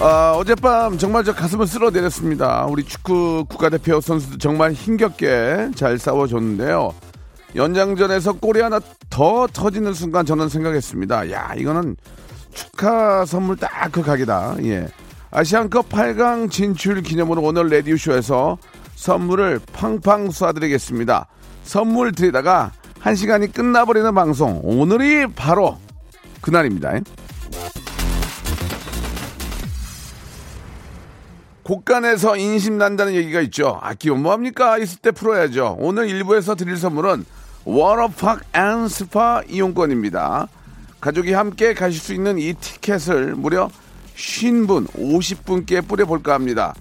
아, 어젯밤 정말 저 가슴을 쓸어내렸습니다. 우리 축구 국가대표 선수들 정말 힘겹게 잘 싸워줬는데요. 연장전에서 골이 하나 더 터지는 순간 저는 생각했습니다. 야, 이거는 축하 선물 딱 그 각이다. 예. 아시안컵 8강 진출 기념으로 오늘 레디오쇼에서 선물을 팡팡 쏴드리겠습니다. 선물 드리다가 한 시간이 끝나버리는 방송. 오늘이 바로 그날입니다. 곳간에서 인심 난다는 얘기가 있죠. 아끼면 뭐합니까? 있을 때 풀어야죠. 오늘 일부에서 드릴 선물은 워터파크 and 스파 이용권입니다. 가족이 함께 가실 수 있는 이 티켓을 무려 50분, 50분께 뿌려볼까 합니다.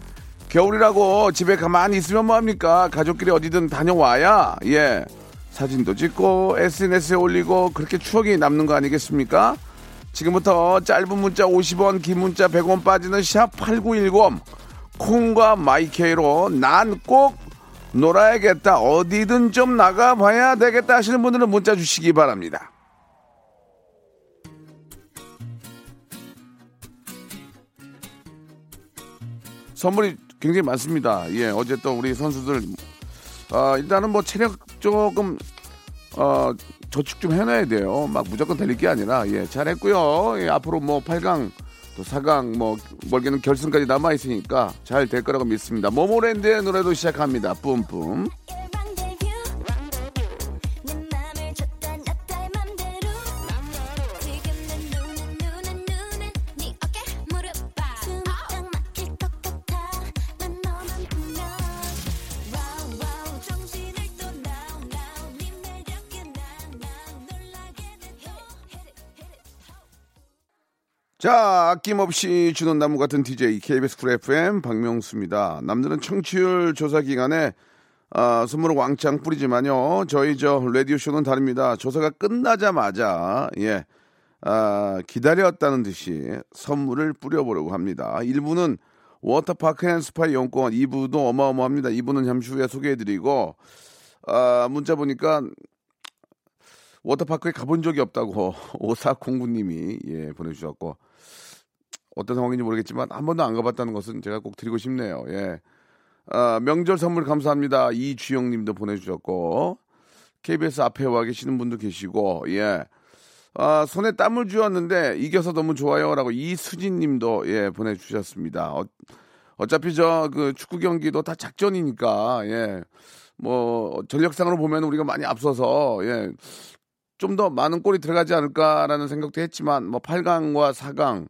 겨울이라고 집에 가만히 있으면 뭐합니까? 가족끼리 어디든 다녀와야, 예. 사진도 찍고, SNS에 올리고, 그렇게 추억이 남는 거 아니겠습니까? 지금부터 짧은 문자 50원, 긴 문자 100원 빠지는 샵 8910, 콩과 마이케이로 난 꼭 놀아야겠다. 어디든 좀 나가봐야 되겠다 하시는 분들은 문자 주시기 바랍니다. 선물이 굉장히 많습니다. 예, 어제 또 우리 선수들, 아, 일단은 뭐 체력 조금, 어, 저축 좀 해놔야 돼요. 막 무조건 달릴 게 아니라, 예, 잘했고요. 예, 앞으로 뭐 8강, 또 4강, 뭐, 멀게는 결승까지 남아 있으니까 잘 될 거라고 믿습니다. 모모랜드의 노래도 시작합니다. 뿜뿜. 자, 아낌없이 주는 나무 같은 DJ KBS 쿨 FM 박명수입니다. 남들은 청취율 조사 기간에 아, 선물을 왕창 뿌리지만요. 저희 저 라디오 쇼는 다릅니다. 조사가 끝나자마자 예. 아, 기다렸다는 듯이 선물을 뿌려보려고 합니다. 1부는 워터파크 and 스파 이용권, 2부도 어마어마합니다. 2부는 잠시 후에 소개해드리고 아, 문자 보니까 워터파크에 가본 적이 없다고 오사공구님이 예 보내주셨고 어떤 상황인지 모르겠지만 한 번도 안 가봤다는 것은 제가 꼭 드리고 싶네요. 예. 아, 명절 선물 감사합니다. 이주영 님도 보내주셨고 KBS 앞에 와 계시는 분도 계시고 예. 아, 손에 땀을 쥐었는데 이겨서 너무 좋아요 라고 이수진 님도 예 보내주셨습니다. 어, 어차피 저 그 축구 경기도 다 작전이니까 예. 뭐 전력상으로 보면 우리가 많이 앞서서 예. 좀 더 많은 골이 들어가지 않을까라는 생각도 했지만 뭐 8강과 4강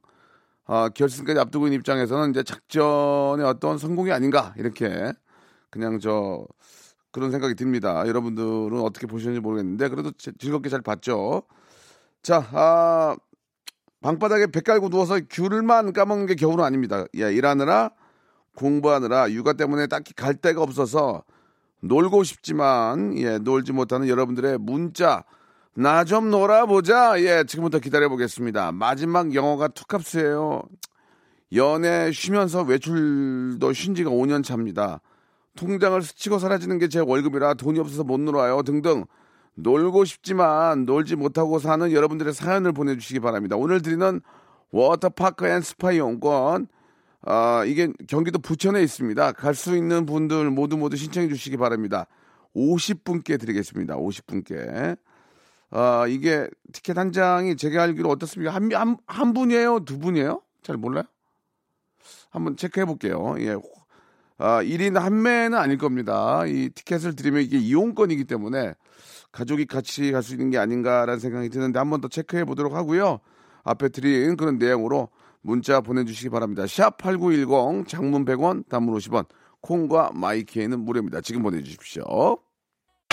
아, 결승까지 앞두고 있는 입장에서는 이제 작전의 어떤 성공이 아닌가 이렇게 그냥 저 그런 생각이 듭니다. 여러분들은 어떻게 보셨는지 모르겠는데 그래도 제- 즐겁게 잘 봤죠. 자, 아, 방바닥에 배 깔고 누워서 귤만 까먹는 게 겨울은 아닙니다. 예, 일하느라 공부하느라 육아 때문에 딱히 갈 데가 없어서 놀고 싶지만 예, 놀지 못하는 여러분들의 문자 나 좀 놀아보자. 예, 지금부터 기다려보겠습니다. 마지막 영어가 투캅스예요. 연애 쉬면서 외출도 쉰 지가 5년 차입니다. 통장을 스치고 사라지는 게 제 월급이라 돈이 없어서 못 놀아요. 등등. 놀고 싶지만 놀지 못하고 사는 여러분들의 사연을 보내주시기 바랍니다. 오늘 드리는 워터파크 and 스파 이용권. 아, 이게 경기도 부천에 있습니다. 갈 수 있는 분들 모두 모두 신청해 주시기 바랍니다. 50분께 드리겠습니다. 50분께. 아, 이게 티켓 한 장이 제가 알기로 어떻습니까? 한, 한, 한 분이에요? 두 분이에요? 잘 몰라요? 한번 체크해 볼게요. 예. 아, 1인 한 매는 아닐 겁니다. 이 티켓을 드리면 이게 이용권이기 때문에 가족이 같이 갈 수 있는 게 아닌가라는 생각이 드는데 한 번 더 체크해 보도록 하고요. 앞에 드린 그런 내용으로 문자 보내주시기 바랍니다. 샵8910 장문 100원 단문 50원 콩과 마이케이는 무료입니다. 지금 보내주십시오.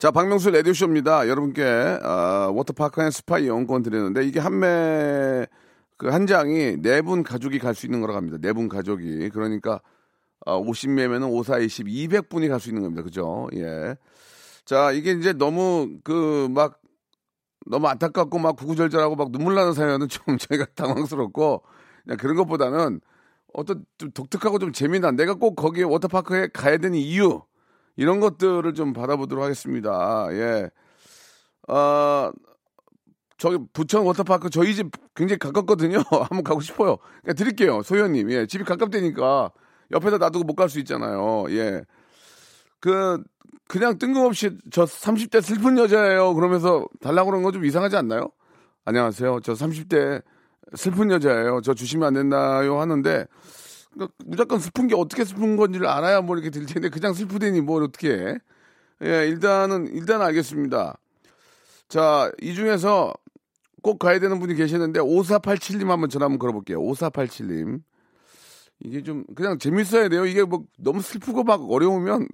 자, 박명수 라디오쇼입니다. 여러분께, 어, 워터파크 and 스파 이용권 드리는데, 이게 한매, 그 한 장이 네 분 가족이 갈 수 있는 거라고 합니다. 네 분 가족이. 그러니까, 어, 50매면은 5, 4, 20, 200분이 갈 수 있는 겁니다. 그죠? 예. 자, 이게 이제 너무, 그, 막, 너무 안타깝고 막 구구절절하고 막 눈물 나는 사연은 좀 저희가 당황스럽고, 그냥 그런 것보다는 어떤 좀 독특하고 좀 재미난, 내가 꼭 거기에 워터파크에 가야 되는 이유, 이런 것들을 좀 받아보도록 하겠습니다. 예. 어, 저기 부천 워터파크 저희 집 굉장히 가깝거든요. 한번 가고 싶어요. 그냥 드릴게요. 소연님. 예. 집이 가깝다니까 옆에다 놔두고 못 갈 수 있잖아요. 예. 그, 그냥 뜬금없이 저 30대 슬픈 여자예요. 그러면서 달라고 그러는 건좀 이상하지 않나요? 안녕하세요. 저 30대 슬픈 여자예요. 저 주시면 안 된다요 하는데 그러니까 무조건 슬픈 게 어떻게 슬픈 건지를 알아야 뭐 이렇게 될 텐데 그냥 슬프대니 뭘 어떻게 해. 예, 일단은 일단 알겠습니다. 자, 이 중에서 꼭 가야 되는 분이 계시는데 5487님 한번 전화 한번 걸어볼게요. 5487님. 이게 좀 그냥 재밌어야 돼요. 이게 뭐 너무 슬프고 막 어려우면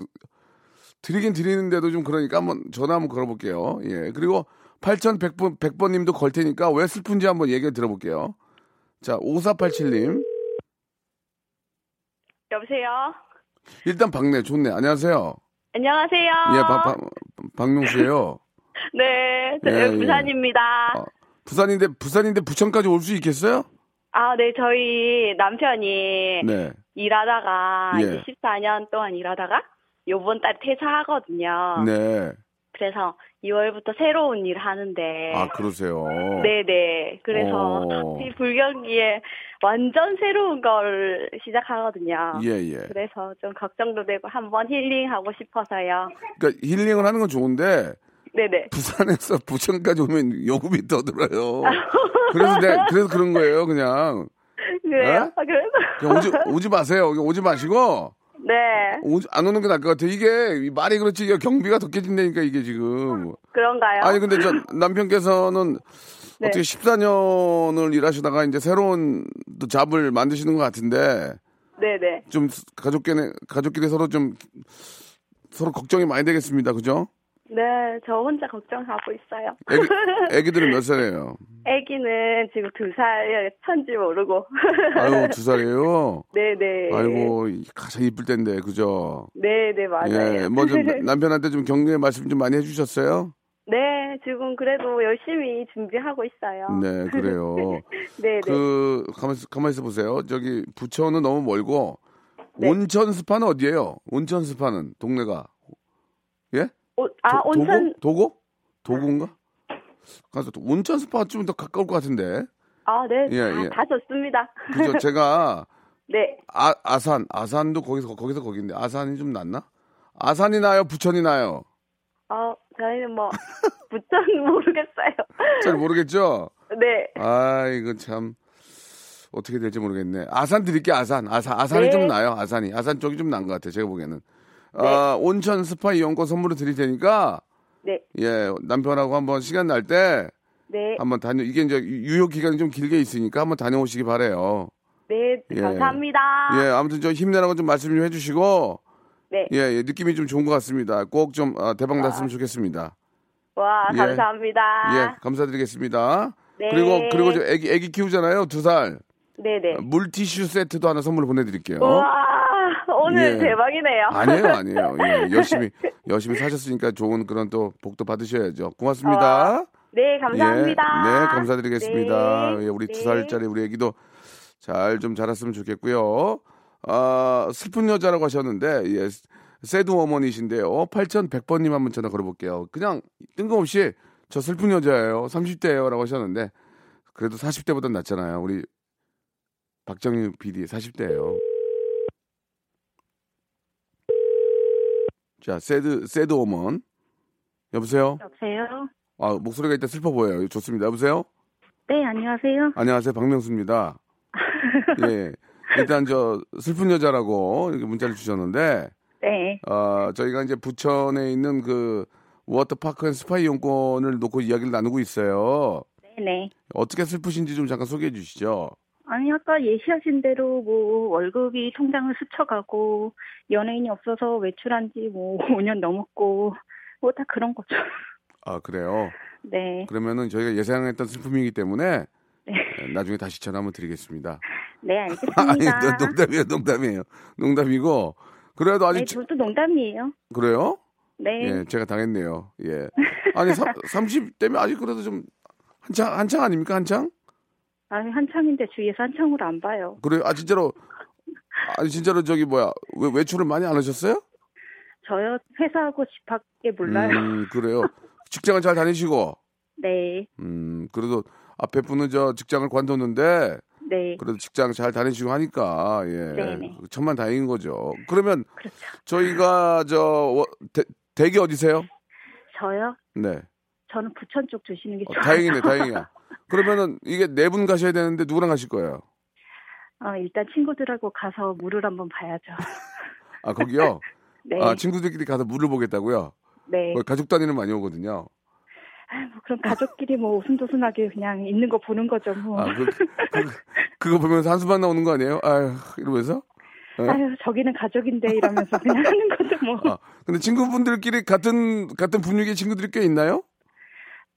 드리긴 드리는데도 좀 그러니까 한번 전화 한번 걸어볼게요. 예. 그리고 8100번 100번 님도 걸 테니까 왜 슬픈지 한번 얘기 들어볼게요. 자, 5487님. 여보세요. 일단 박네 좋네. 안녕하세요. 안녕하세요. 예, 박, 박, 박명수예요. 네, 저 예, 예. 부산입니다. 어, 부산인데 부산인데 부천까지 올 수 있겠어요? 아, 네, 저희 남편이 네. 일하다가 예. 이제 14년 동안 일하다가 요번 달 퇴사하거든요. 네. 그래서 2월부터 새로운 일 하는데. 아, 그러세요. 네네. 그래서 어. 이 불경기에 완전 새로운 걸 시작하거든요. 예, 예. 그래서 좀 걱정도 되고 한번 힐링하고 싶어서요. 그러니까 힐링을 하는 건 좋은데 네네. 부산에서 부천까지 오면 요금이 더 들어요. 그래서 내 그래서 그런 거예요, 그냥. 그래요? 예? 아, 그래서. 오지 오지 마세요. 오지 마시고 네. 오지, 안 오는 게 나을 것 같아요. 이게 이 말이 그렇지 경비가 더 깨진다니까 이게 지금. 그런가요? 아니 근데 저 남편께서는 네. 어떻게 14년을 일하시다가 이제 새로운 또 잡을 만드시는 것 같은데 네네. 좀 가족끼리 가족끼리 서로 좀 서로 걱정이 많이 되겠습니다. 그죠? 네, 저 혼자 걱정하고 있어요. 애기, 애기들은 몇 살이에요? 애기는 지금 두 살, 천지 모르고. 아유 두 살이에요. 네네. 아이고 가장 이쁠 텐데 그죠? 네네, 맞아요. 예, 뭐 좀 남편한테 좀 격려의 말씀 좀 많이 해주셨어요? 네, 지금 그래도 열심히 준비하고 있어요. 네, 그래요. 네네. 그 가만 가만 있어 보세요. 저기 부천은 너무 멀고 네. 온천 스파는 어디예요? 온천 스파는 동네가 예? 오, 아, 도- 온천, 도고? 도고? 도구인가? 가서 또 온천 스파 좀 더 가까울 것 같은데. 아, 네. 예, 다, 예. 다 좋습니다. 그죠? 제가 네. 아, 아산, 아산도 거기서 거기서 거긴데 아산이 좀 낫나? 아산이 나요, 부천이 나요. 어, 저희는 뭐, 부천 모르겠어요. 잘 모르겠죠? 네. 아, 이거 참 어떻게 될지 모르겠네. 아산 드릴게 아산. 아산 아산이 네. 좀 나요. 아산이. 아산 쪽이 좀난것 같아. 제가 보기에는. 아, 온천 스파 이용권 선물로 드릴 테니까 네. 예, 남편하고 한번 시간 날 때 네. 한번 다녀 이게 이제 유효 기간이 좀 길게 있으니까 한번 다녀오시기 바래요. 네. 예. 감사합니다. 예, 아무튼 저 힘내라고 좀 말씀 좀 해주시고 네. 예, 예, 느낌이 좀 좋은 것 같습니다. 꼭좀 아, 대박 났으면 좋겠습니다. 와, 예. 감사합니다. 예, 감사드리겠습니다. 네. 그리고 그리고 저 애기 애기 키우잖아요, 두 살. 네네. 물티슈 세트도 하나 선물 보내드릴게요. 와, 오늘 예. 대박이네요. 아니에요, 아니에요. 예, 열심히 열심히 사셨으니까 좋은 그런 또 복도 받으셔야죠. 고맙습니다. 어, 네, 감사합니다. 예, 네, 감사드리겠습니다. 네. 예, 우리 두 네. 살짜리 우리 애기도 잘 좀 자랐으면 좋겠고요. 아, 슬픈 여자라고 하셨는데, 예, 새드 어머니신데요. 8100번님 한번 전화 걸어볼게요. 그냥 뜬금없이 저 슬픈 여자예요. 30대예요. 라고 하셨는데, 그래도 40대보단 낫잖아요. 우리 박정희 PD 40대예요. 자, sad, sad woman. 여보세요? 여보세요? 아, 목소리가 일단 슬퍼 보여요. 좋습니다. 여보세요? 네, 안녕하세요. 안녕하세요. 박명수입니다. 예. 일단 저 슬픈 여자라고 이렇게 문자를 주셨는데 네, 어, 저희가 이제 부천에 있는 그 워터파크 and 스파 이용권을 놓고 이야기를 나누고 있어요. 네네. 어떻게 슬프신지 좀 잠깐 소개해 주시죠. 아니, 아까 예시하신 대로 뭐 월급이 통장을 스쳐가고 연예인이 없어서 외출한 지 뭐 5년 넘었고 뭐 다 그런 거죠. 아, 그래요. 네, 그러면은 저희가 예상했던 슬픔이기 때문에 예, 나중에 다시 전화 한번 드리겠습니다. 네, 아니, 알겠습니다. 농담이에요, 농담이에요. 농담이고. 그래도 아직 네, 저도 농담이에요. 그래요? 네, 예, 제가 당했네요. 예. 아니, 30대면 아직 그래도 좀 한창 한창 아닙니까? 한창? 아 한창인데 주위에서 한창으로 안 봐요. 그래요? 아 진짜로 아니 진짜로 저기 뭐야 외, 외출을 많이 안 하셨어요? 저요 회사하고 집 밖에 몰라요. 음 그래요. 직장을 잘 다니시고 네, 음 그래도 앞에 분은 저 직장을 관뒀는데 네, 그래도 직장 잘 다니시고 하니까 예 네네. 천만 다행인 거죠. 그러면 그렇죠. 저희가 저 워- 대, 댁이 어디세요? 저요? 네. 저는 부천 쪽 두시는 게 어. 다행이네, 다행이야. 그러면은 이게 네 분 가셔야 되는데 누구랑 가실 거예요? 어, 일단 친구들하고 가서 물을 한번 봐야죠. 아 거기요? 네, 아 친구들끼리 가서 물을 보겠다고요? 네. 가족 단위는 많이 오거든요. 아, 뭐 그럼 가족끼리 뭐 오순도순하게 그냥 있는 거 보는 거죠, 뭐. 아, 그, 그, 그거 보면서 한숨만 나오는 거 아니에요? 아유, 이러면서? 예? 아유, 저기는 가족인데 이러면서 그냥 하는 거죠, 뭐. 아, 근데 친구분들끼리 같은, 같은 분위기의 친구들이 꽤 있나요?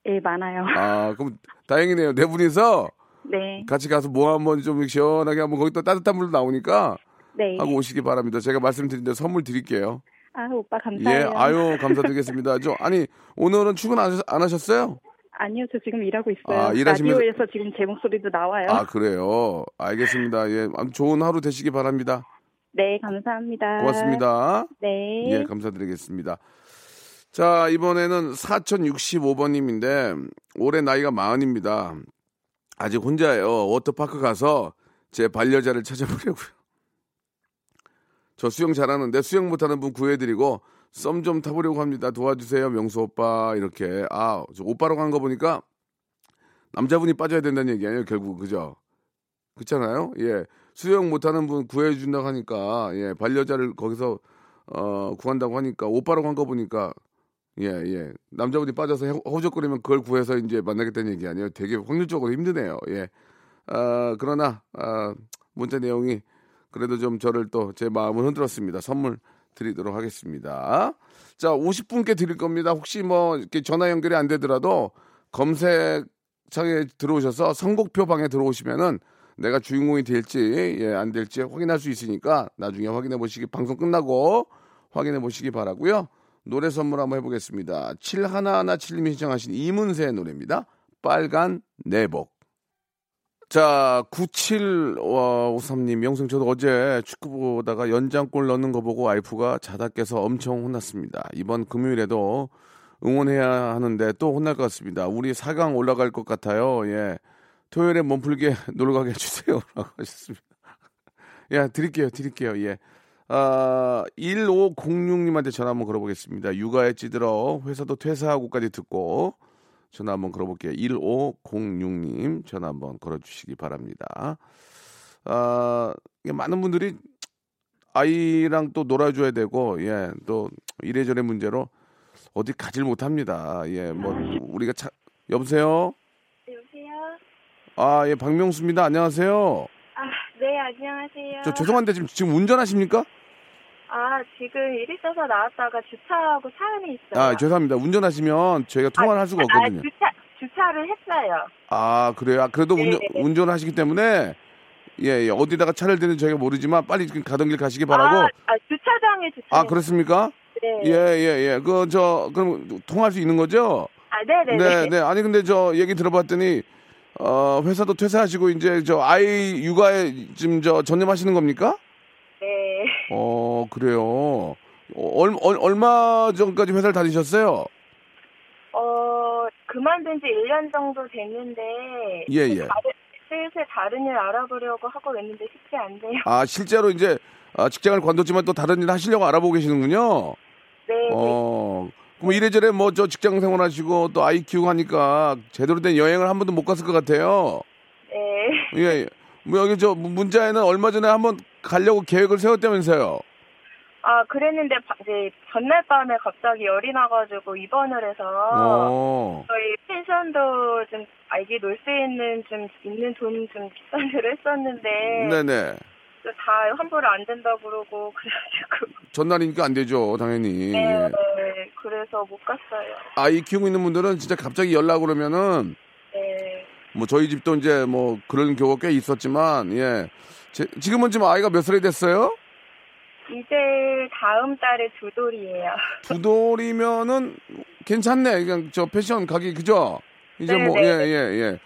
예, 많아요. 아, 그럼 다행이네요. 네 분이서 네, 같이 가서 뭐 한번 좀 시원하게 한번 거기 또 따뜻한 물 나오니까 네. 하고 오시기 바랍니다. 제가 말씀드린 대로 선물 드릴게요. 아, 오빠 예, 감사해요. 아유, 감사드리겠습니다. 저, 아니, 오늘은 출근 안, 하셨, 안 하셨어요? 아니요, 저 지금 일하고 있어요. 아, 일하시면서- 라디오에서 지금 제 목소리도 나와요. 아, 그래요. 알겠습니다. 예, 좋은 하루 되시기 바랍니다. 네, 감사합니다. 고맙습니다. 네. 예, 감사드리겠습니다. 자, 이번에는 4065번님인데, 올해 나이가 마흔입니다. 아직 혼자예요. 워터파크 가서 제 반려자를 찾아보려고요. 저 수영 잘하는데 수영 못하는 분 구해드리고 썸 좀 타보려고 합니다. 도와주세요, 명수 오빠. 이렇게. 아, 저 오빠라고 한 거 보니까 남자분이 빠져야 된다는 얘기 아니에요, 결국. 그죠? 그렇잖아요? 예. 수영 못하는 분 구해준다고 하니까, 예, 반려자를 거기서, 어, 구한다고 하니까, 오빠라고 한 거 보니까, 예, 예. 남자분이 빠져서 허- 허우적거리면 그걸 구해서 이제 만나겠다는 얘기 아니에요? 되게 확률적으로 힘드네요. 예. 아, 그러나, 아, 문자 내용이 그래도 좀 저를 또 제 마음을 흔들었습니다. 선물 드리도록 하겠습니다. 자, 50분께 드릴 겁니다. 혹시 뭐 이렇게 전화 연결이 안 되더라도 검색창에 들어오셔서 선곡표 방에 들어오시면은 내가 주인공이 될지 예, 안 될지 확인할 수 있으니까 나중에 확인해 보시기 방송 끝나고 확인해 보시기 바라고요. 노래 선물 한번 해보겠습니다. 7117님이 신청하신 이문세의 노래입니다. 빨간 내복. 자, 9753님, 영성 저도 어제 축구 보다가 연장골 넣는 거 보고 와이프가 자다 깨서 엄청 혼났습니다. 이번 금요일에도 응원해야 하는데 또 혼날 것 같습니다. 우리 4강 올라갈 것 같아요. 예. 토요일에 몸풀게 놀러 가게 해주세요. 라고 하셨습니다. 야, 드릴게요, 드릴게요. 예. 아, 1506님한테 전화 한번 걸어보겠습니다. 육아에 찌들어 회사도 퇴사하고까지 듣고 전화 한번 걸어볼게요. 1506님 전화 한번 걸어주시기 바랍니다. 아, 이게 많은 분들이 아이랑 또 놀아줘야 되고, 예, 또 이래저래 문제로 어디 가질 못합니다. 예, 뭐 우리가 차, 여보세요. 여보세요? 아, 예, 박명수입니다. 안녕하세요. 아, 네, 안녕하세요. 저 죄송한데 지금 지금 운전하십니까? 아, 지금 일 있어서 나왔다가 주차하고 사연이 있어요. 아, 죄송합니다. 운전하시면 저희가 통화를 할 수가 아, 없거든요. 주차, 주차를 했어요. 아, 그래요. 아, 그래도 운전, 네네네. 운전하시기 때문에 예, 예, 어디다가 차를 대는지 저희가 모르지만 빨리 가던 길 가시기 바라고. 아, 아, 주차장에 주차. 아, 그렇습니까? 네. 예, 예, 예. 그, 저, 그럼 통화할 수 있는 거죠? 아, 네네 네. 네, 네. 아니, 근데 저 얘기 들어봤더니, 어, 회사도 퇴사하시고, 이제 저 아이 육아에 지금 저 전념하시는 겁니까? 네. 어, 그래요. 어, 얼, 얼, 얼마 전까지 회사를 다니셨어요? 어, 그만둔 지 1년 정도 됐는데. 예, 예. 다른, 슬슬 다른 일 알아보려고 하고 있는데 쉽지 않네요. 아, 실제로 이제 아, 직장을 관뒀지만 또 다른 일 하시려고 알아보고 계시는군요. 네. 네. 어, 뭐 이래저래 뭐 저 직장 생활하시고 또 아이 키우고 하니까 제대로 된 여행을 한 번도 못 갔을 것 같아요. 네. 예, 예. 뭐 여기 저 문자에는 얼마 전에 한번 가려고 계획을 세웠다면서요. 아, 그랬는데, 바- 이제, 전날 밤에 갑자기 열이 나가지고 입원을 해서, 어. 저희 펜션도 좀, 아기 놀 수 있는, 좀, 있는 돈 좀 비싼 데로 했었는데, 네네. 또다 환불 안 된다 그러고, 그래가지고, 전날이니까 안 되죠, 당연히. 네, 예. 네, 그래서 못 갔어요. 아이 키우고 있는 분들은 진짜 갑자기 연락 오면은 네. 뭐 저희 집도 이제 뭐 그런 경우가 꽤 있었지만 예. 제- 지금은 지금 아이가 몇 살이 됐어요? 이제 다음 달에 두 돌이에요. 두 돌이면은 괜찮네. 그냥 저 패션 가기 그죠? 이제 네, 뭐 네, 예예 예.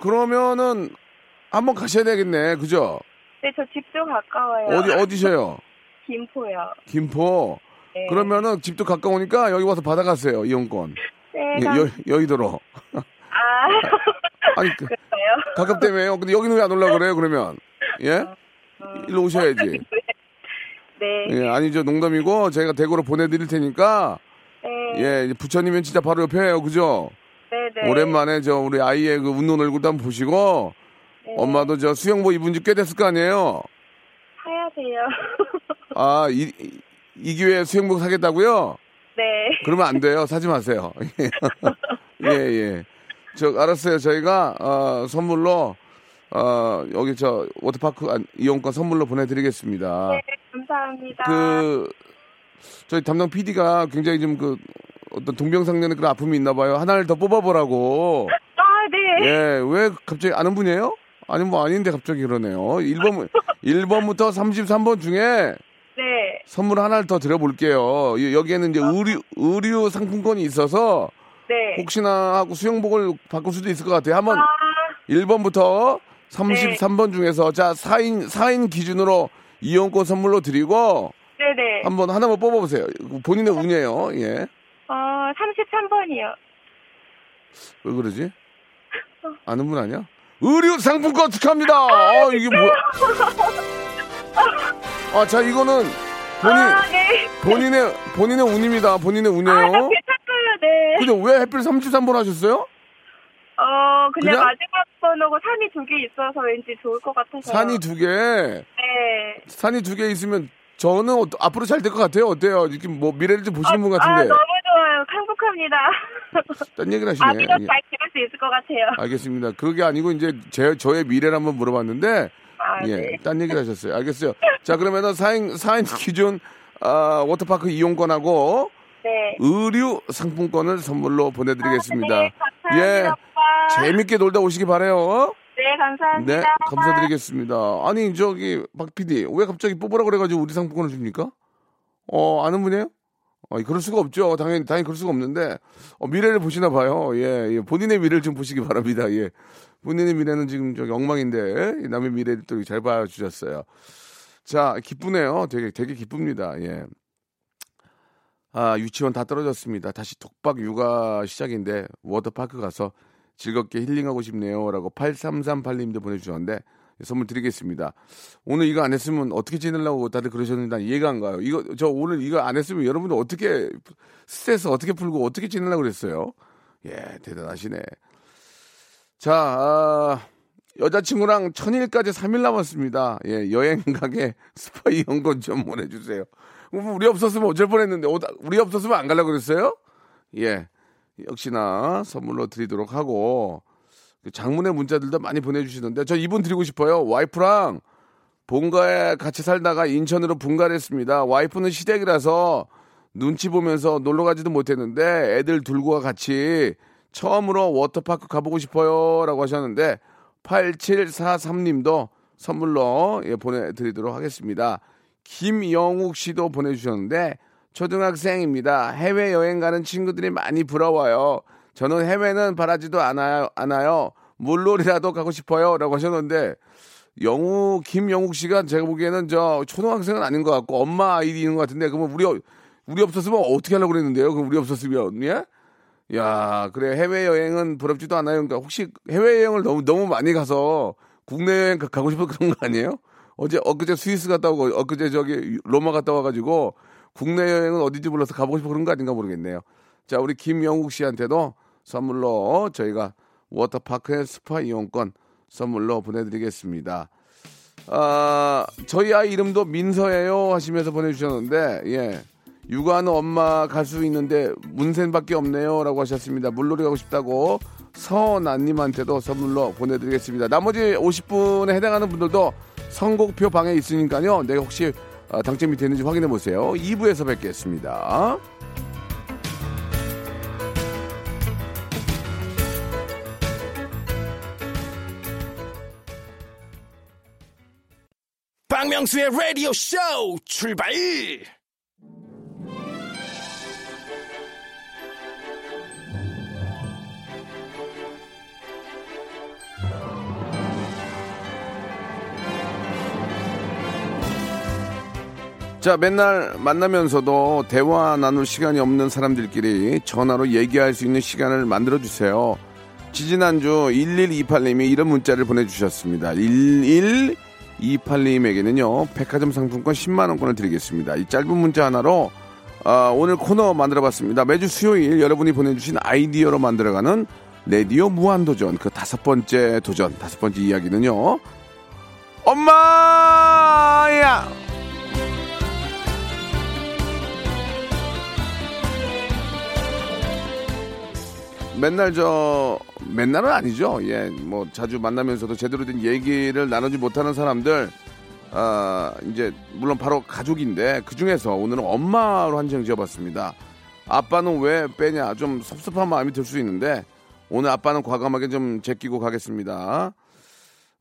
그러면은 한번 가셔야 되겠네. 그죠? 네, 저 집도 가까워요. 어디 어디셔요? 김포요. 김포. 네. 그러면은 집도 가까우니까 여기 와서 받아가세요 이용권. 네, 예, 감... 여, 여의도로. 아, 아니 그? 가깝다며요. 근데 여기는 왜 안 올라 그래요? 그러면 예? 일로 오셔야지. 네. 예, 아니죠 농담이고 저희가 대구로 보내드릴 테니까 네. 예, 부처님은 진짜 바로 옆에요, 그죠? 네, 네. 오랜만에 저 우리 아이의 그 웃는 얼굴도 한번 보시고 네. 엄마도 저 수영복 입은 지 꽤 됐을 거 아니에요? 사야 돼요. 아, 이, 이- 이 기회에 수영복 사겠다고요? 네. 그러면 안 돼요. 사지 마세요. 예, 예. 저, 알았어요. 저희가, 어, 선물로, 어, 여기 저, 워터파크 안- 이용권 선물로 보내드리겠습니다. 네, 감사합니다. 그, 저희 담당 PD가 굉장히 좀 그, 어떤 동병상련의 그런 아픔이 있나 봐요. 하나를 더 뽑아보라고. 아, 네. 예, 왜 갑자기 아는 분이에요? 아니, 뭐 아닌데 갑자기 그러네요. 1번, 1번부터 33번 중에 네. 선물 하나를 더 드려볼게요. 이- 여기에는 이제 의류, 의류 상품권이 있어서 네. 혹시나 하고 수영복을 바꿀 수도 있을 것 같아요. 한번 아, 1번부터 33번 중에서 자, 4인, 4인 기준으로 이용권 선물로 드리고 네네. 한번 하나만 뽑아보세요. 본인의 운이에요. 예. 어, 33번이요. 왜 그러지? 아는 분 아니야? 의류 상품권 축하합니다. 아, 이게 뭐야? 아, 자, 이거는 본인, 아, 네. 본인의, 본인의 운입니다. 본인의 아, 나 운이에요. 괜찮아요, 네. 근데 왜 하필 33번 하셨어요? 어, 근데 그냥? 마지막 번호고 산이 두 개 있어서 왠지 좋을 것 같아서. 산이 두 개, 네. 산이 두 개 있으면 저는 어- 앞으로 잘 될 것 같아요. 어때요? 이렇게 뭐 미래를 좀 보시는 분 아, 같은데. 너무 좋아요. 행복합니다. 딴 얘기를 하시네. 예. 잘 키울 수 있을 것 같아요. 알겠습니다. 그게 아니고 이제 제, 저의 미래를 한번 물어봤는데, 아, 예, 네. 딴 얘기를 하셨어요. 알겠어요. 자, 그러면은 4인, 4인 기준, 아, 워터파크 이용권하고 네. 의류 상품권을 선물로 보내드리겠습니다. 네, 감사합니다. 예, 오빠. 재밌게 놀다 오시기 바래요. 네, 감사합니다. 네, 감사드리겠습니다. 아니, 저기, 박 PD, 왜 갑자기 뽑으라 그래가지고 우리 상품권을 줍니까? 어, 아는 분이에요? 어, 그럴 수가 없죠. 당연히, 당연히 그럴 수가 없는데, 어, 미래를 보시나 봐요. 예, 예, 본인의 미래를 좀 보시기 바랍니다. 예. 본인의 미래는 지금 저기 엉망인데, 남의 미래를 또 잘 봐주셨어요. 자, 기쁘네요. 되게, 되게 기쁩니다. 예. 아, 유치원 다 떨어졌습니다. 다시 독박 육아 시작인데, 워터파크 가서 즐겁게 힐링하고 싶네요. 라고 8338님도 보내주셨는데, 선물 드리겠습니다. 오늘 이거 안 했으면 어떻게 지내려고 다들 그러셨는데 난 이해가 안 가요. 이거, 저 오늘 이거 안 했으면 여러분들 어떻게, 스트레스 어떻게 풀고 어떻게 지내려고 그랬어요? 예, 대단하시네. 자, 아, 여자친구랑 천일까지 3일 남았습니다. 예, 여행 가게 스파 이용권 좀 보내주세요. 뭐 우리 없었으면 어쩔 뻔했는데, 어, 우리 없었으면 안 가려고 그랬어요? 예, 역시나 선물로 드리도록 하고, 그 장문의 문자들도 많이 보내주시는데, 저 이분 드리고 싶어요. 와이프랑 본가에 같이 살다가 인천으로 분가를 했습니다. 와이프는 시댁이라서 눈치 보면서 놀러 가지도 못했는데 애들 둘과 같이 처음으로 워터파크 가보고 싶어요. 라고 하셨는데 8743님도 선물로 예, 보내드리도록 하겠습니다. 김영욱 씨도 보내주셨는데 초등학생입니다. 해외 여행 가는 친구들이 많이 부러워요. 저는 해외는 바라지도 않아요. 않아요. 물놀이라도 가고 싶어요. 라고 하셨는데 영우 김영욱 씨가 제가 보기에는 저 초등학생은 아닌 것 같고 엄마 아이디인 것 같은데 그러면 우리 어- 우리 없었으면 어떻게 하려고 그랬는데요? 그럼 우리 없었으면 예? 야 그래 해외 여행은 부럽지도 않아요. 그러니까 혹시 해외 여행을 너무 너무 많이 가서 국내 여행 가- 가고 싶어서 그런 거 아니에요? 어제 엊그제 스위스 갔다 오고 엊그제 저기 로마 갔다 와가지고 국내 여행은 어디지 몰라서 가보고 싶어 그런 거 아닌가 모르겠네요. 자, 우리 김영욱 씨한테도 선물로 저희가 워터파크의 스파 이용권 선물로 보내드리겠습니다. 아, 저희 아이 이름도 민서예요 하시면서 보내주셨는데, 예. 육아하는 엄마 갈수 있는데 문센밖에 없네요 라고 하셨습니다. 물놀이 가고 싶다고 서난님한테도 선물로 보내드리겠습니다. 나머지 50분에 해당하는 분들도 선곡표 방에 있으니까요. 내가 혹시 어, 당첨이 되는지 확인해 보세요. 2부에서 뵙겠습니다. 박명수의 라디오 쇼 출발! 자, 맨날 만나면서도 대화 나눌 시간이 없는 사람들끼리 전화로 얘기할 수 있는 시간을 만들어 주세요. 지지난주 1128님이 이런 문자를 보내주셨습니다. 1128님에게는요, 백화점 상품권 10만원권을 드리겠습니다. 이 짧은 문자 하나로, 아, 오늘 코너 만들어 봤습니다. 매주 수요일 여러분이 보내주신 아이디어로 만들어가는 레디오 무한도전. 그 다섯 번째 도전, 다섯 번째 이야기는요, 엄마야! 맨날 저 맨날은 아니죠. 예, 뭐 자주 만나면서도 제대로 된 얘기를 나누지 못하는 사람들, 아 이제 물론 바로 가족인데 그 중에서 오늘은 엄마로 한정 지어봤습니다. 아빠는 왜 빼냐? 좀 섭섭한 마음이 들 수 있는데 오늘 아빠는 과감하게 좀 제끼고 가겠습니다.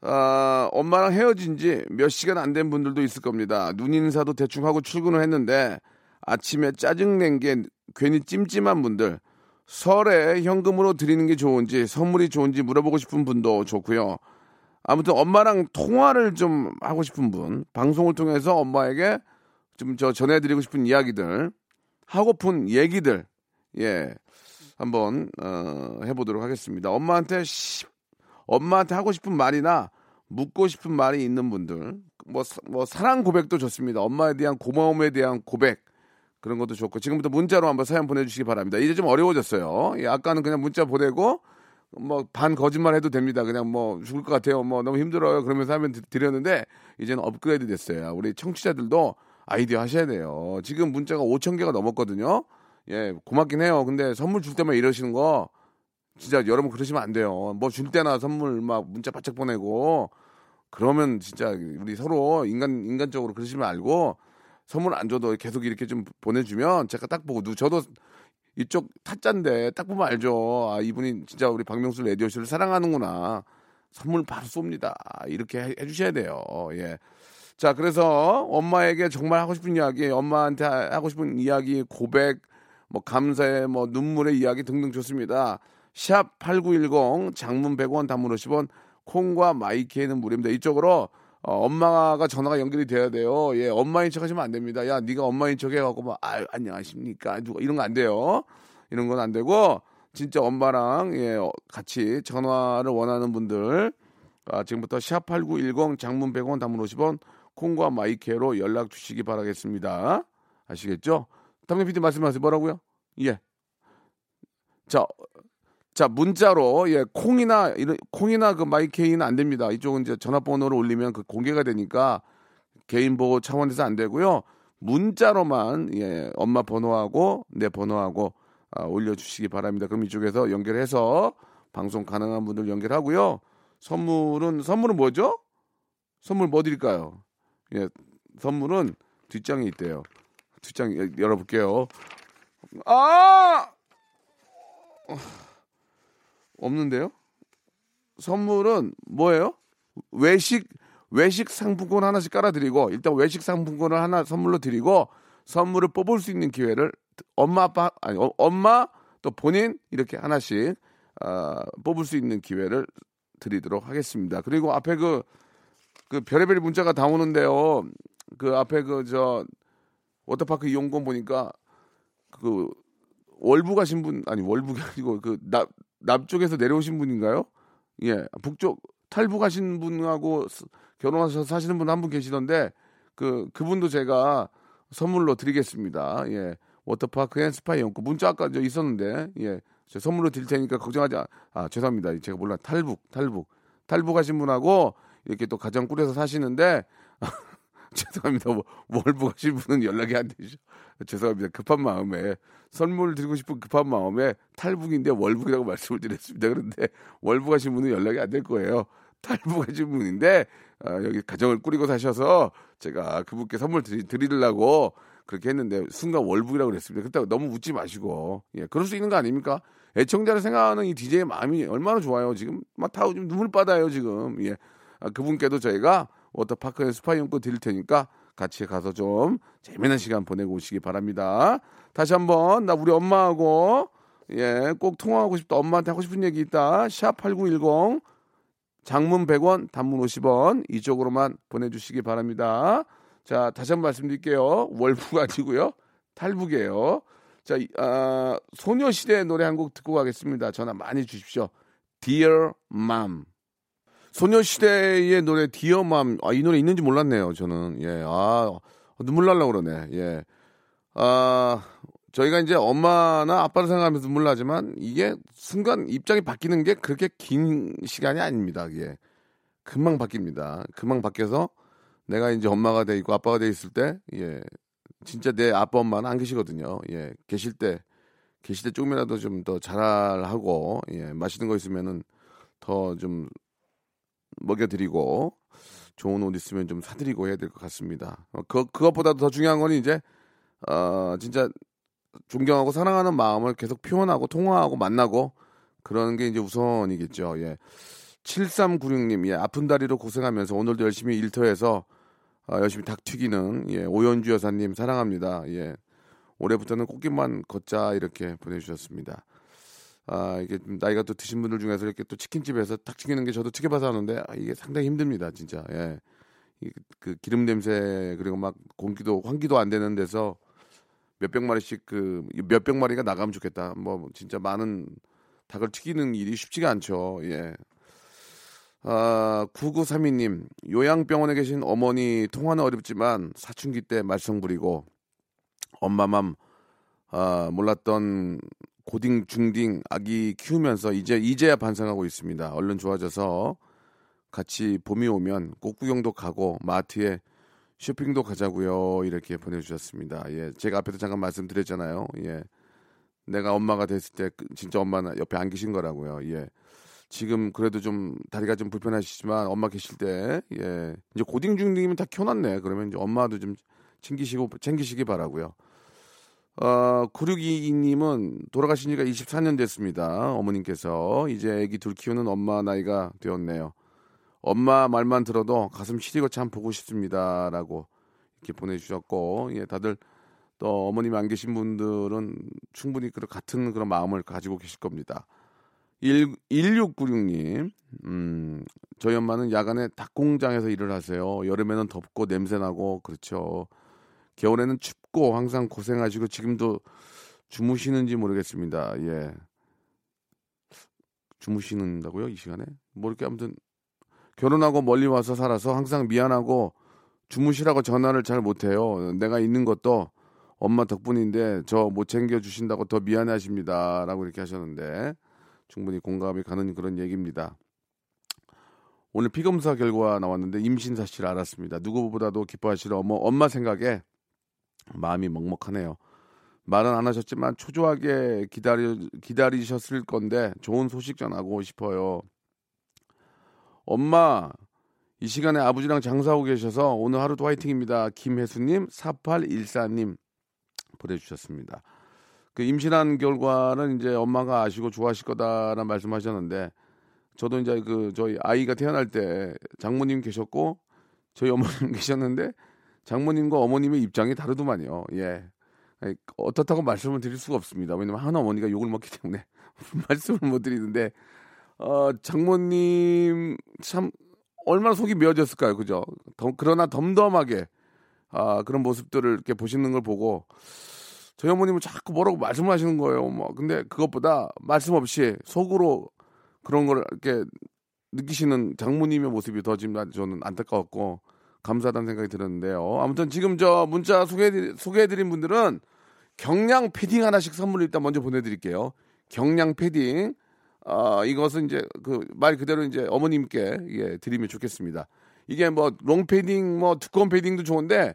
아, 엄마랑 헤어진 지 몇 시간 안 된 분들도 있을 겁니다. 눈 인사도 대충 하고 출근을 했는데 아침에 짜증낸 게 괜히 찜찜한 분들. 설에 현금으로 드리는 게 좋은지 선물이 좋은지 물어보고 싶은 분도 좋고요. 아무튼 엄마랑 통화를 좀 하고 싶은 분, 방송을 통해서 엄마에게 좀 저 전해드리고 싶은 이야기들, 하고픈 얘기들, 예, 한번 어, 해보도록 하겠습니다. 엄마한테 시- 엄마한테 하고 싶은 말이나 묻고 싶은 말이 있는 분들, 뭐, 사- 뭐 사랑 고백도 좋습니다. 엄마에 대한 고마움에 대한 고백 그런 것도 좋고 지금부터 문자로 한번 사연 보내주시기 바랍니다. 이제 좀 어려워졌어요. 예, 아까는 그냥 문자 보내고 뭐 반 거짓말 해도 됩니다. 그냥 뭐 죽을 것 같아요. 뭐 너무 힘들어요. 그러면서 하면 드- 드렸는데 이제는 업그레이드 됐어요. 우리 청취자들도 아이디어 하셔야 돼요. 지금 문자가 5천 개가 넘었거든요. 예, 고맙긴 해요. 근데 선물 줄 때만 이러시는 거 진짜 여러분 그러시면 안 돼요. 뭐 줄 때나 선물 막 문자 바짝 보내고 그러면 진짜 우리 서로 인간 인간적으로 그러시면 알고 선물 안 줘도 계속 이렇게 좀 보내주면 제가 딱 보고 누 저도 이쪽 타짜인데 딱 보면 알죠. 아 이분이 진짜 우리 박명수 라디오 씨를 사랑하는구나. 선물 바로 쏩니다. 이렇게 해, 해주셔야 돼요. 예. 자 그래서 엄마에게 정말 하고 싶은 이야기, 엄마한테 하- 하고 싶은 이야기, 고백, 뭐 감사의 뭐 눈물의 이야기 등등 좋습니다. 샵 8910 장문 100원 단문 50원 콩과 마이케이는 무료입니다. 이쪽으로 어, 엄마가 전화가 연결이 돼야 돼요. 예, 엄마인 척 하시면 안 됩니다. 야, 네가 엄마인 척 해갖고 막, 아, 안녕하십니까? 누가 이런 거 안 돼요. 이런 건 안 되고 진짜 엄마랑 예, 어, 같이 전화를 원하는 분들 아, 지금부터 샵8910 장문 100원 단문 50원 콩과 마이케로 연락 주시기 바라겠습니다. 아시겠죠? 담임 PD 말씀하세요. 뭐라고요? 예. 자, 자 문자로 예 콩이나 이런 콩이나 그 마이케이는 안 됩니다. 이쪽은 이제 전화번호를 올리면 그 공개가 되니까 개인 보호 차원에서 안 되고요. 문자로만 예 엄마 번호하고 내 번호하고 아, 올려주시기 바랍니다. 그럼 이쪽에서 연결해서 방송 가능한 분들 연결하고요. 선물은 선물은 뭐죠? 선물 뭐 드릴까요? 예 선물은 뒷장에 있대요. 뒷장 예, 열어볼게요. 아! 없는데요? 선물은 뭐예요? 외식 외식 상품권 하나씩 깔아드리고 일단 외식 상품권을 하나 선물로 드리고 선물을 뽑을 수 있는 기회를 엄마 아빠 아니 어, 엄마 또 본인 이렇게 하나씩 아, 뽑을 수 있는 기회를 드리도록 하겠습니다. 그리고 앞에 그, 그 별의별 문자가 다 오는데요. 그 앞에 그 저 워터파크 이용권 보니까 그 월부 가신 분 아니 월부가 아니고 그납 남쪽에서 내려오신 분인가요? 예, 북쪽 탈북 하신 분하고 스- 결혼하셔서 사시는 분 한 분 계시던데 그 그분도 제가 선물로 드리겠습니다. 예. 워터파크 and 스파 이용권 문자 아까 저 있었는데 예. 저 선물로 드릴 테니까 걱정하지 아, 아 죄송합니다. 제가 몰라 탈북 탈북 탈북하신 분하고 이렇게 또 가정 꾸려서 사시는데 죄송합니다. 뭐, 월북 하신 분은 연락이 안 되죠. 죄송합니다. 급한 마음에 선물 드리고 싶은 급한 마음에 탈북인데 월북이라고 말씀을 드렸습니다. 그런데 월북 하신 분은 연락이 안 될 거예요. 탈북 하신 분인데 아, 여기 가정을 꾸리고 사셔서 제가 그분께 선물 드리, 드리려고 그렇게 했는데 순간 월북이라고 그랬습니다. 그때 너무 웃지 마시고 예, 그럴 수 있는 거 아닙니까? 애청자를 생각하는 이 DJ의 마음이 얼마나 좋아요. 지금 막다 눈물 빠다요 지금. 예. 아, 그분께도 저희가 워터파크에 스파 이용권 드릴 테니까 같이 가서 좀 재미난 시간 보내고 오시기 바랍니다. 다시 한번 나 우리 엄마하고 예, 꼭 통화하고 싶다. 엄마한테 하고 싶은 얘기 있다. 샵 8910 장문 100원, 단문 50원 이쪽으로만 보내 주시기 바랍니다. 자, 다시 한번 말씀드릴게요. 월북 아니고요. 탈북이에요. 자, 이- 아, 소녀시대 노래 한 곡 듣고 가겠습니다. 전화 많이 주십시오. Dear Mom. 소녀시대의 노래 Mom. 아, 이 노래 있는지 몰랐네요. 저는. 예. 아, 눈물 날라 그러네. 예. 아, 저희가 이제 엄마나 아빠를 생각하면서 눈물 나지만 이게 순간 입장이 바뀌는 게 그렇게 긴 시간이 아닙니다. 이게 금방 바뀝니다. 금방 바뀌어서 내가 이제 엄마가 돼 있고 아빠가 돼 있을 때, 예, 진짜 내 아빠 엄마는 안 계시거든요. 예, 계실 때 계실 때 조금이라도 좀 더 잘하고 예, 맛있는 거 있으면은 더 좀 먹여드리고 좋은 옷 있으면 좀 사드리고 해야 될 것 같습니다. 어, 그 그것보다도 더 중요한 건 이제 어 진짜 존경하고 사랑하는 마음을 계속 표현하고 통화하고 만나고 그러는 게 이제 우선이겠죠. 예. 7396님, 예, 아픈 다리로 고생하면서 오늘도 열심히 일터에서 아, 열심히 닭 튀기는 예, 오연주 여사님 사랑합니다. 예. 올해부터는 꽃길만 걷자 이렇게 보내주셨습니다. 아 이게 좀 나이가 또 드신 분들 중에서 이렇게 또 치킨집에서 닭 튀기는 게 저도 튀겨봐서 하는데 아, 이게 상당히 힘듭니다, 진짜. 예. 이, 그 기름 냄새 그리고 막 공기도 환기도 안 되는 데서 몇백 마리씩 그 몇백 마리가 나가면 좋겠다. 뭐 진짜 많은 닭을 튀기는 일이 쉽지가 않죠. 예. 아, 9932님, 요양병원에 계신 어머니 통화는 어렵지만 사춘기 때 말썽 부리고 엄마 맘 아, 몰랐던 고딩 중딩 아기 키우면서 이제 이제야 반성하고 있습니다. 얼른 좋아져서 같이 봄이 오면 꽃구경도 가고 마트에 쇼핑도 가자고요. 이렇게 보내주셨습니다. 예, 제가 앞에서 잠깐 말씀드렸잖아요. 예, 내가 엄마가 됐을 때 그- 진짜 엄마는 옆에 안 계신 거라고요. 예, 지금 그래도 좀 다리가 좀 불편하시지만 엄마 계실 때 예, 이제 고딩 중딩이면 다 켜놨네. 그러면 이제 엄마도 좀 챙기시고 챙기시기 바라고요. 어, 9622님은 돌아가신 지가 24년 됐습니다. 어머님께서 이제 아기 둘 키우는 엄마 나이가 되었네요. 엄마 말만 들어도 가슴 시리고 참 보고 싶습니다 라고 이렇게 보내주셨고 예 다들 또 어머님이 안 계신 분들은 충분히 그 같은 그런 마음을 가지고 계실 겁니다. 1, 1696님 음 저희 엄마는 야간에 닭공장에서 일을 하세요. 여름에는 덥고 냄새나고 그렇죠. 겨울에는 춥고 항상 고생하시고 지금도 주무시는지 모르겠습니다. 예. 주무시는다고요? 이 시간에? 뭐 이렇게 아무튼 결혼하고 멀리 와서 살아서 항상 미안하고 주무시라고 전화를 잘 못해요. 내가 있는 것도 엄마 덕분인데 저 못 챙겨 주신다고 더 미안해 하십니다 라고 이렇게 하셨는데 충분히 공감이 가는 그런 얘기입니다. 오늘 피검사 결과 나왔는데 임신 사실 알았습니다. 누구보다도 기뻐하시는 어머, 엄마 생각에 마음이 먹먹하네요. 말은 안 하셨지만 초조하게 기다리, 기다리셨을 건데 좋은 소식 전하고 싶어요. 엄마, 이 시간에 아버지랑 장사하고 계셔서 오늘 하루도 화이팅입니다. 김혜수님, 4814님 보내주셨습니다. 그 임신한 결과는 이제 엄마가 아시고 좋아하실 거다라는 말씀하셨는데 저도 이제 그 저희 아이가 태어날 때 장모님 계셨고 저희 어머님 계셨는데 장모님과 어머님의 입장이 다르더만요. 예. 어떻다고 말씀을 드릴 수가 없습니다. 왜냐면 한 어머니가 욕을 먹기 때문에 말씀을 못 드리는데 어, 장모님 참 얼마나 속이 메어졌을까요, 그죠? 더, 그러나 덤덤하게 아, 그런 모습들을 이렇게 보시는 걸 보고 저희 어머님은 자꾸 뭐라고 말씀을 하시는 거예요. 뭐 근데 그것보다 말씀 없이 속으로 그런 걸 이렇게 느끼시는 장모님의 모습이 더 지금 저는 안타까웠고 감사하다는 생각이 들었는데요. 아무튼 지금 저 문자 소개해 소개해드린 분들은 경량 패딩 하나씩 선물로 일단 먼저 보내드릴게요. 경량 패딩. 아, 이것은 이제 그 말 그대로 이제 어머님께 예, 드리면 좋겠습니다. 이게 뭐 롱패딩 뭐 두꺼운 패딩도 좋은데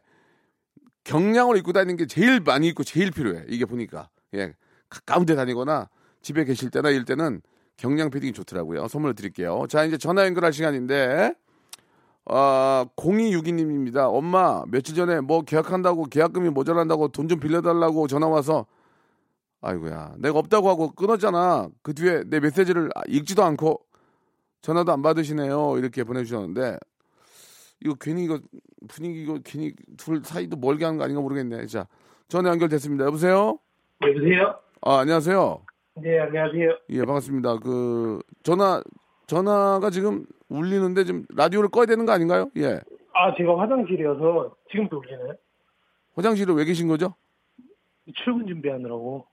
경량을 입고 다니는 게 제일 많이 입고 제일 필요해. 이게 보니까. 예. 가까운 데 다니거나 집에 계실 때나 이럴 때는 경량 패딩이 좋더라고요. 선물 드릴게요. 자, 이제 전화 연결할 시간인데 아, 0262님입니다. 엄마, 며칠 전에 뭐 계약한다고 계약금이 모자란다고 돈 좀 빌려달라고 전화 와서 아이고야, 내가 없다고 하고 끊었잖아. 그 뒤에 내 메시지를 읽지도 않고 전화도 안 받으시네요. 이렇게 보내주셨는데 이거 괜히 이거 분위기 이거 괜히 둘 사이도 멀게 하는 거 아닌가 모르겠네. 자, 전화 연결됐습니다. 여보세요? 여보세요? 아, 안녕하세요. 네, 안녕하세요. 예, 반갑습니다. 그 전화 전화가 지금 울리는데 지금 라디오를 꺼야 되는 거 아닌가요? 예. 아, 제가 화장실이어서 지금도 울리나요? 화장실에 왜 계신 거죠? 출근 준비하느라고.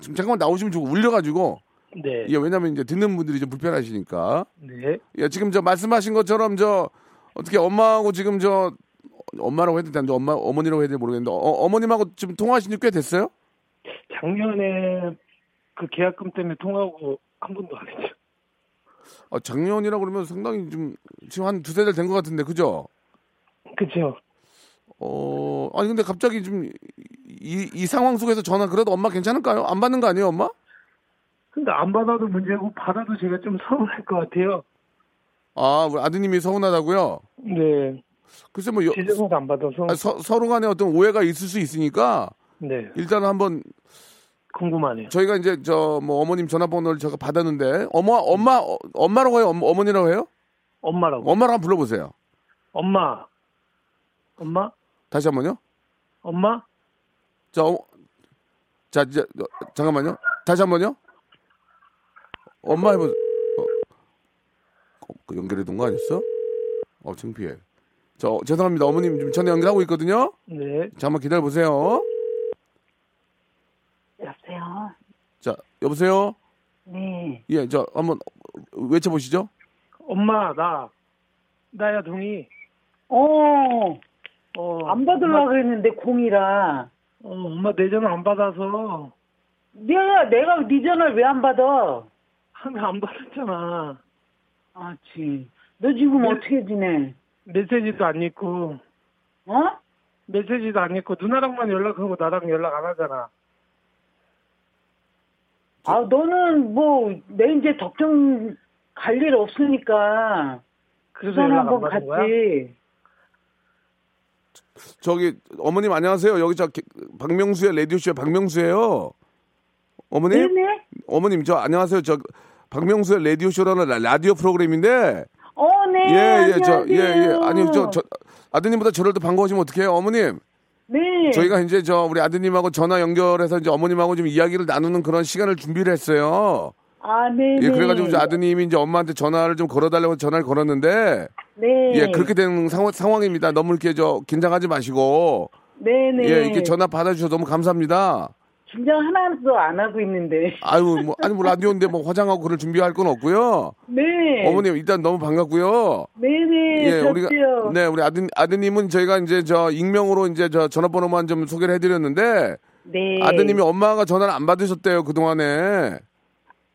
지금 잠깐만 나오시면 좀 울려가지고 네. 예, 왜냐면 이제 듣는 분들이 좀 불편하시니까 네. 예, 지금 저 말씀하신 것처럼 저 어떻게 엄마하고 지금 저 엄마라고 해도 되는데 엄마 어머니라고 해야 될지 모르겠는데 어, 어머님하고 지금 통화하신 지 꽤 됐어요? 작년에 그 계약금 때문에 통화하고 한 번도 안 했죠. 어, 작년이라 그러면 상당히 좀 지금 한 두세 달 된 것 같은데 그죠? 그쵸? 어, 아니 근데 갑자기 좀 이, 이 상황 속에서 전화 그래도 엄마 괜찮을까요? 안 받는 거 아니에요, 엄마? 근데 안 받아도 문제고 받아도 제가 좀 서운할 것 같아요. 아, 우리 아드님이 서운하다고요? 네. 글쎄 뭐 여, 제 전화도 안 받아서. 아, 서, 서로 간에 어떤 오해가 있을 수 있으니까 네. 일단 한번 궁금하네요. 저희가 이제 저 뭐 어머님 전화번호를 제가 받았는데 어머 엄마 어, 엄마라고 해요? 엄, 어머니라고 해요? 엄마라고. 엄마랑 한번 불러보세요. 엄마. 엄마? 다시 한번요. 엄마? 자, 어, 자 이제 어, 잠깐만요. 다시 한번요. 엄마 해보. 어, 어, 그 연결해둔 거 아니었어? 어 창피해. 저 죄송합니다. 어머님 지금 전화 연결하고 있거든요. 네. 잠깐만 기다려 보세요. 여보세요. 자 여보세요. 네. 예, 저 한번 외쳐 보시죠. 엄마, 나. 나야, 동이. 어, 어. 안 받으려고 엄마, 했는데 공이라. 어, 엄마 내 전화 안 받아서. 내가 내가 네 전화를 왜 안 받아? 항상 안 받았잖아. 아, 지. 너 지금 네. 어떻게 지내? 메시지도 안 읽고. 어? 메시지도 안 읽고 누나랑만 연락하고 나랑 연락 안 하잖아. 아, 너는 뭐 내 이제 덕정 갈 일 없으니까 그래서 연락 안 한번 거야? 갔지. 저기 어머님 안녕하세요. 여기 저 기- 박명수의 라디오 쇼 박명수예요. 어머님, 네네. 어머님 저 안녕하세요. 저 박명수의 라디오 쇼라는 라- 라디오 프로그램인데 어, 네. 예, 예, 저, 예, 예. 아니, 저, 저, 아드님보다 저를 더 반가우시면 어떡해요, 어머님? 네. 저희가 이제 저, 우리 아드님하고 전화 연결해서 이제 어머님하고 좀 이야기를 나누는 그런 시간을 준비를 했어요. 아, 네. 예, 네. 그래가지고 이제 아드님이 이제 엄마한테 전화를 좀 걸어달라고 전화를 걸었는데, 네. 예, 그렇게 되는 상황, 상황입니다. 너무 이렇게 저, 긴장하지 마시고, 네네. 예, 이렇게 전화 받아주셔서 너무 감사합니다. 긴장 하나도 안 하고 있는데. 아유, 뭐, 아니, 뭐, 라디오인데 뭐 화장하고 그럴 준비할 건 없고요. 네. 어머님, 일단 너무 반갑고요. 네네. 예, 우리가 좋지요. 네, 우리 아드 아드님은 저희가 이제 저 익명으로 이제 저 전화번호만 좀 소개를 해드렸는데 네. 아드님이 엄마가 전화를 안 받으셨대요 그 동안에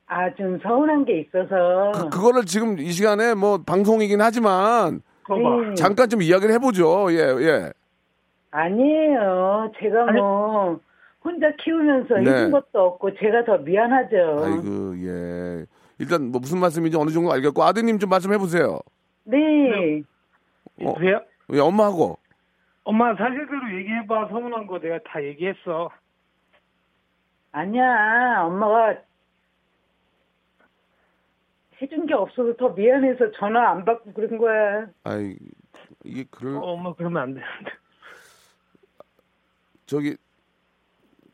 아, 좀 서운한 게 있어서. 그, 그거를 지금 이 시간에 뭐 방송이긴 하지만. 네. 잠깐 좀 이야기를 해보죠. 예, 예. 아니에요. 제가 뭐 혼자 키우면서 네. 해준 것도 없고 제가 더 미안하죠. 아이고, 예. 일단 뭐 무슨 말씀인지 어느 정도 알겠고 아드님 좀 말씀해 보세요. 네. 어. 여보세요? 예, 엄마하고 엄마 사실대로 얘기해봐. 서운한 거 내가 다 얘기했어. 아니야. 엄마가 해준 게 없어서 더 미안해서 전화 안 받고 그런 거야. 아이 이게 그럴 어, 엄마 그러면 안 돼. 저기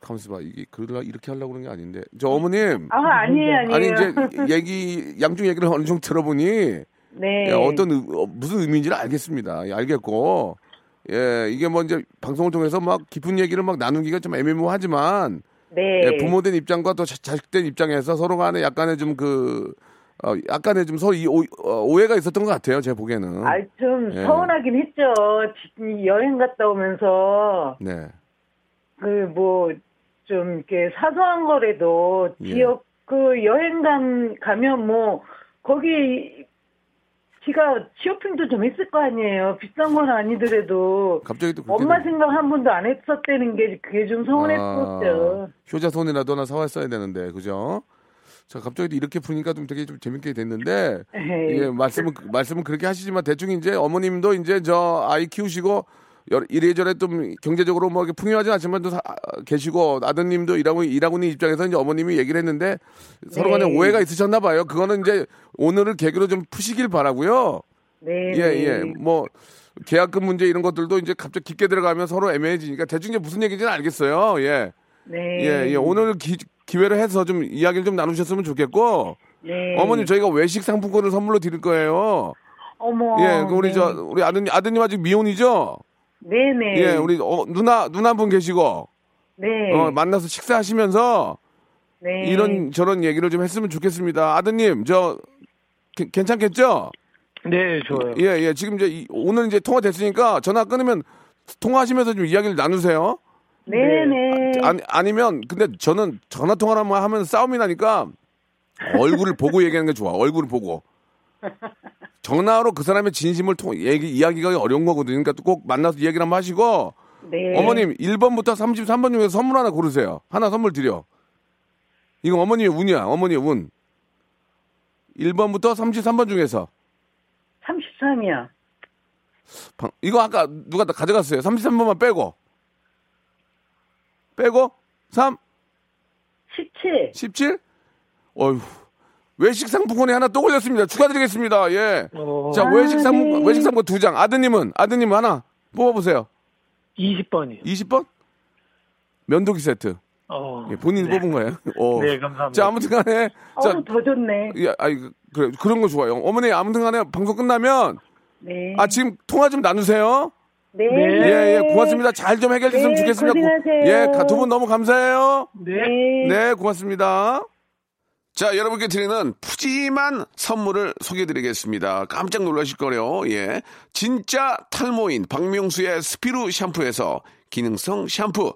가만있어 봐 이게 그러려 이렇게 하려고 그런 게 아닌데 저 어머님 아, 아니에요, 아니에요. 아니 이제 얘기 양쪽 얘기를 어느 정도 들어보니 네. 예, 어떤 의- 어, 무슨 의미인지를 알겠습니다. 예, 알겠고 예 이게 뭐 이제 방송을 통해서 막 깊은 얘기를 막 나누기가 좀 애매모호하지만 네. 예, 부모된 입장과 또 자- 자식된 입장에서 서로 간에 약간의 좀그 어, 약간의 좀 서로 이 오, 어, 해가 있었던 것 같아요. 제 보기에는. 아, 좀 예. 서운하긴 했죠. 지- 여행 갔다 오면서 네. 그 뭐 좀 이렇게 사소한 거라도 예. 지역 그 여행단 가면 뭐 거기 지가 쇼핑도 좀 했을 거 아니에요. 비싼 건 아니더라도 갑자기 또 엄마 되- 생각 한 번도 안 했었다는 게 그게 좀 서운했었죠. 아, 효자손이라도 하나 사왔어야 되는데 그죠? 자 갑자기 또 이렇게 푸니까 좀 되게 좀 재밌게 됐는데. 예 말씀은 말씀은 그렇게 하시지만 대충 이제 어머님도 이제 저 아이 키우시고 이래저래 좀 경제적으로 뭐 이렇게 풍요하지 않지만 또 사- 계시고 아드님도 일하고 일하고 있는 입장에서 이제 어머님이 얘기를 했는데 서로 간에 네. 오해가 있으셨나 봐요. 그거는 이제 오늘을 계기로 좀 푸시길 바라고요. 네. 예, 네. 예. 뭐 계약금 문제 이런 것들도 이제 갑자기 깊게 들어가면 서로 애매해지니까 대충 이제 무슨 얘기인지는 알겠어요. 예. 네. 예, 예. 오늘 기, 기회를 해서 좀 이야기를 좀 나누셨으면 좋겠고 네. 어머님 저희가 외식 상품권을 선물로 드릴 거예요. 어머. 예, 그 우리 네. 저 우리 아드님 아드님 아직 미혼이죠? 네네. 예, 우리 어, 누나 누나 한 분 계시고 네. 어, 만나서 식사하시면서 네. 이런 저런 얘기를 좀 했으면 좋겠습니다. 아드님 저 게- 괜찮겠죠? 네, 좋아요. 예, 예. 지금 이제 이- 오늘 이제 통화 됐으니까 전화 끊으면 통화하시면서 좀 이야기를 나누세요. 네네. 아니, 아니 면 근데 저는 전화 통화를 하면 싸움이 나니까 얼굴을 보고 얘기하는 게 좋아. 얼굴을 보고. 전화로 그 사람의 진심을 통 얘기 이야기가 어려운 거거든요. 그러니까 꼭 만나서 이야기를 한번 하시고 네. 어머님 1번부터 33번 중에서 선물 하나 고르세요. 하나 선물 드려. 이거 어머니의 운이야. 어머니의 운. 1번부터 33번 중에서 33이요. 방- 이거 아까 누가 다 가져갔어요. 33번만 빼고. 빼고 3 17. 17? 어휴. 외식 상품권이 하나 또 걸렸습니다. 축하드리겠습니다. 예. 어, 자, 아, 외식 상품 네. 외식 상품권 두 장. 아드님은 아드님은 하나 뽑아 보세요. 20번이요. 20번? 면도기 세트. 어, 예, 본인이 뽑은 거예요. 어. 네, 감사합니다. 자, 아무튼 간에 자, 어우, 더 좋네. 예, 아이 그- 그래. 그런 거 좋아요. 어머니 아무튼 간에 방송 끝나면 네. 아, 지금 통화 좀 나누세요. 네. 예, 예. 고맙습니다. 잘 좀 해결됐으면 네, 좋겠습니다. 고-. 예, 두 분 너무 감사해요. 네. 네. 네, 고맙습니다. 자, 여러분께 드리는 푸짐한 선물을 소개해드리겠습니다. 깜짝 놀라실 거래요. 예. 진짜 탈모인 박명수의 스피루 샴푸에서 기능성 샴푸.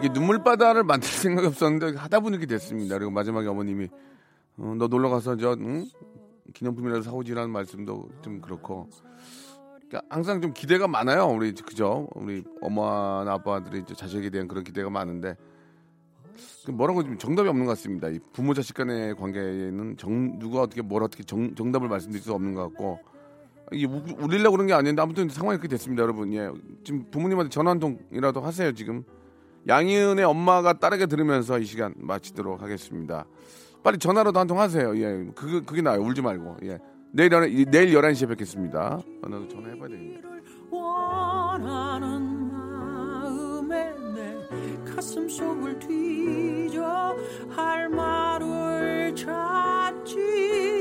이게 눈물바다를 만들 생각이 없었는데 하다 보니 이렇게 됐습니다. 그리고 마지막에 어머님이 어, 너 놀러 가서 저 응? 기념품이라도 사오지라는 말씀도 좀 그렇고 그러니까 항상 좀 기대가 많아요. 우리 그죠? 우리 엄마나 아빠들이 자식에 대한 그런 기대가 많은데 그 뭐라고 좀 정답이 없는 것 같습니다. 이 부모 자식 간의 관계에는 정, 누가 어떻게 뭘 어떻게 정, 정답을 말씀드릴 수 없는 것 같고 이게 우, 울리려고 그런 게 아닌데 아무튼 상황이 그렇게 됐습니다, 여러분. 예. 지금 부모님한테 전화 한 통이라도 하세요, 지금. 양희은의 엄마가 딸에게 들으면서 이 시간 마치도록 하겠습니다. 빨리 전화라도 한 통 하세요. 예. 그게, 그게 나아요. 울지 말고. 예. 내일, 11, 내일 11시에 뵙겠습니다. 어, 나도 전화해봐야 되겠네. 할 말을 찾지